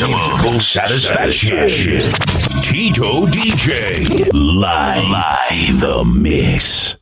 Maximum satisfaction. Tito DJ. Live. Live. The mix.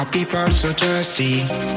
What people so thirsty.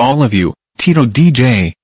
All of you, Tito DJ.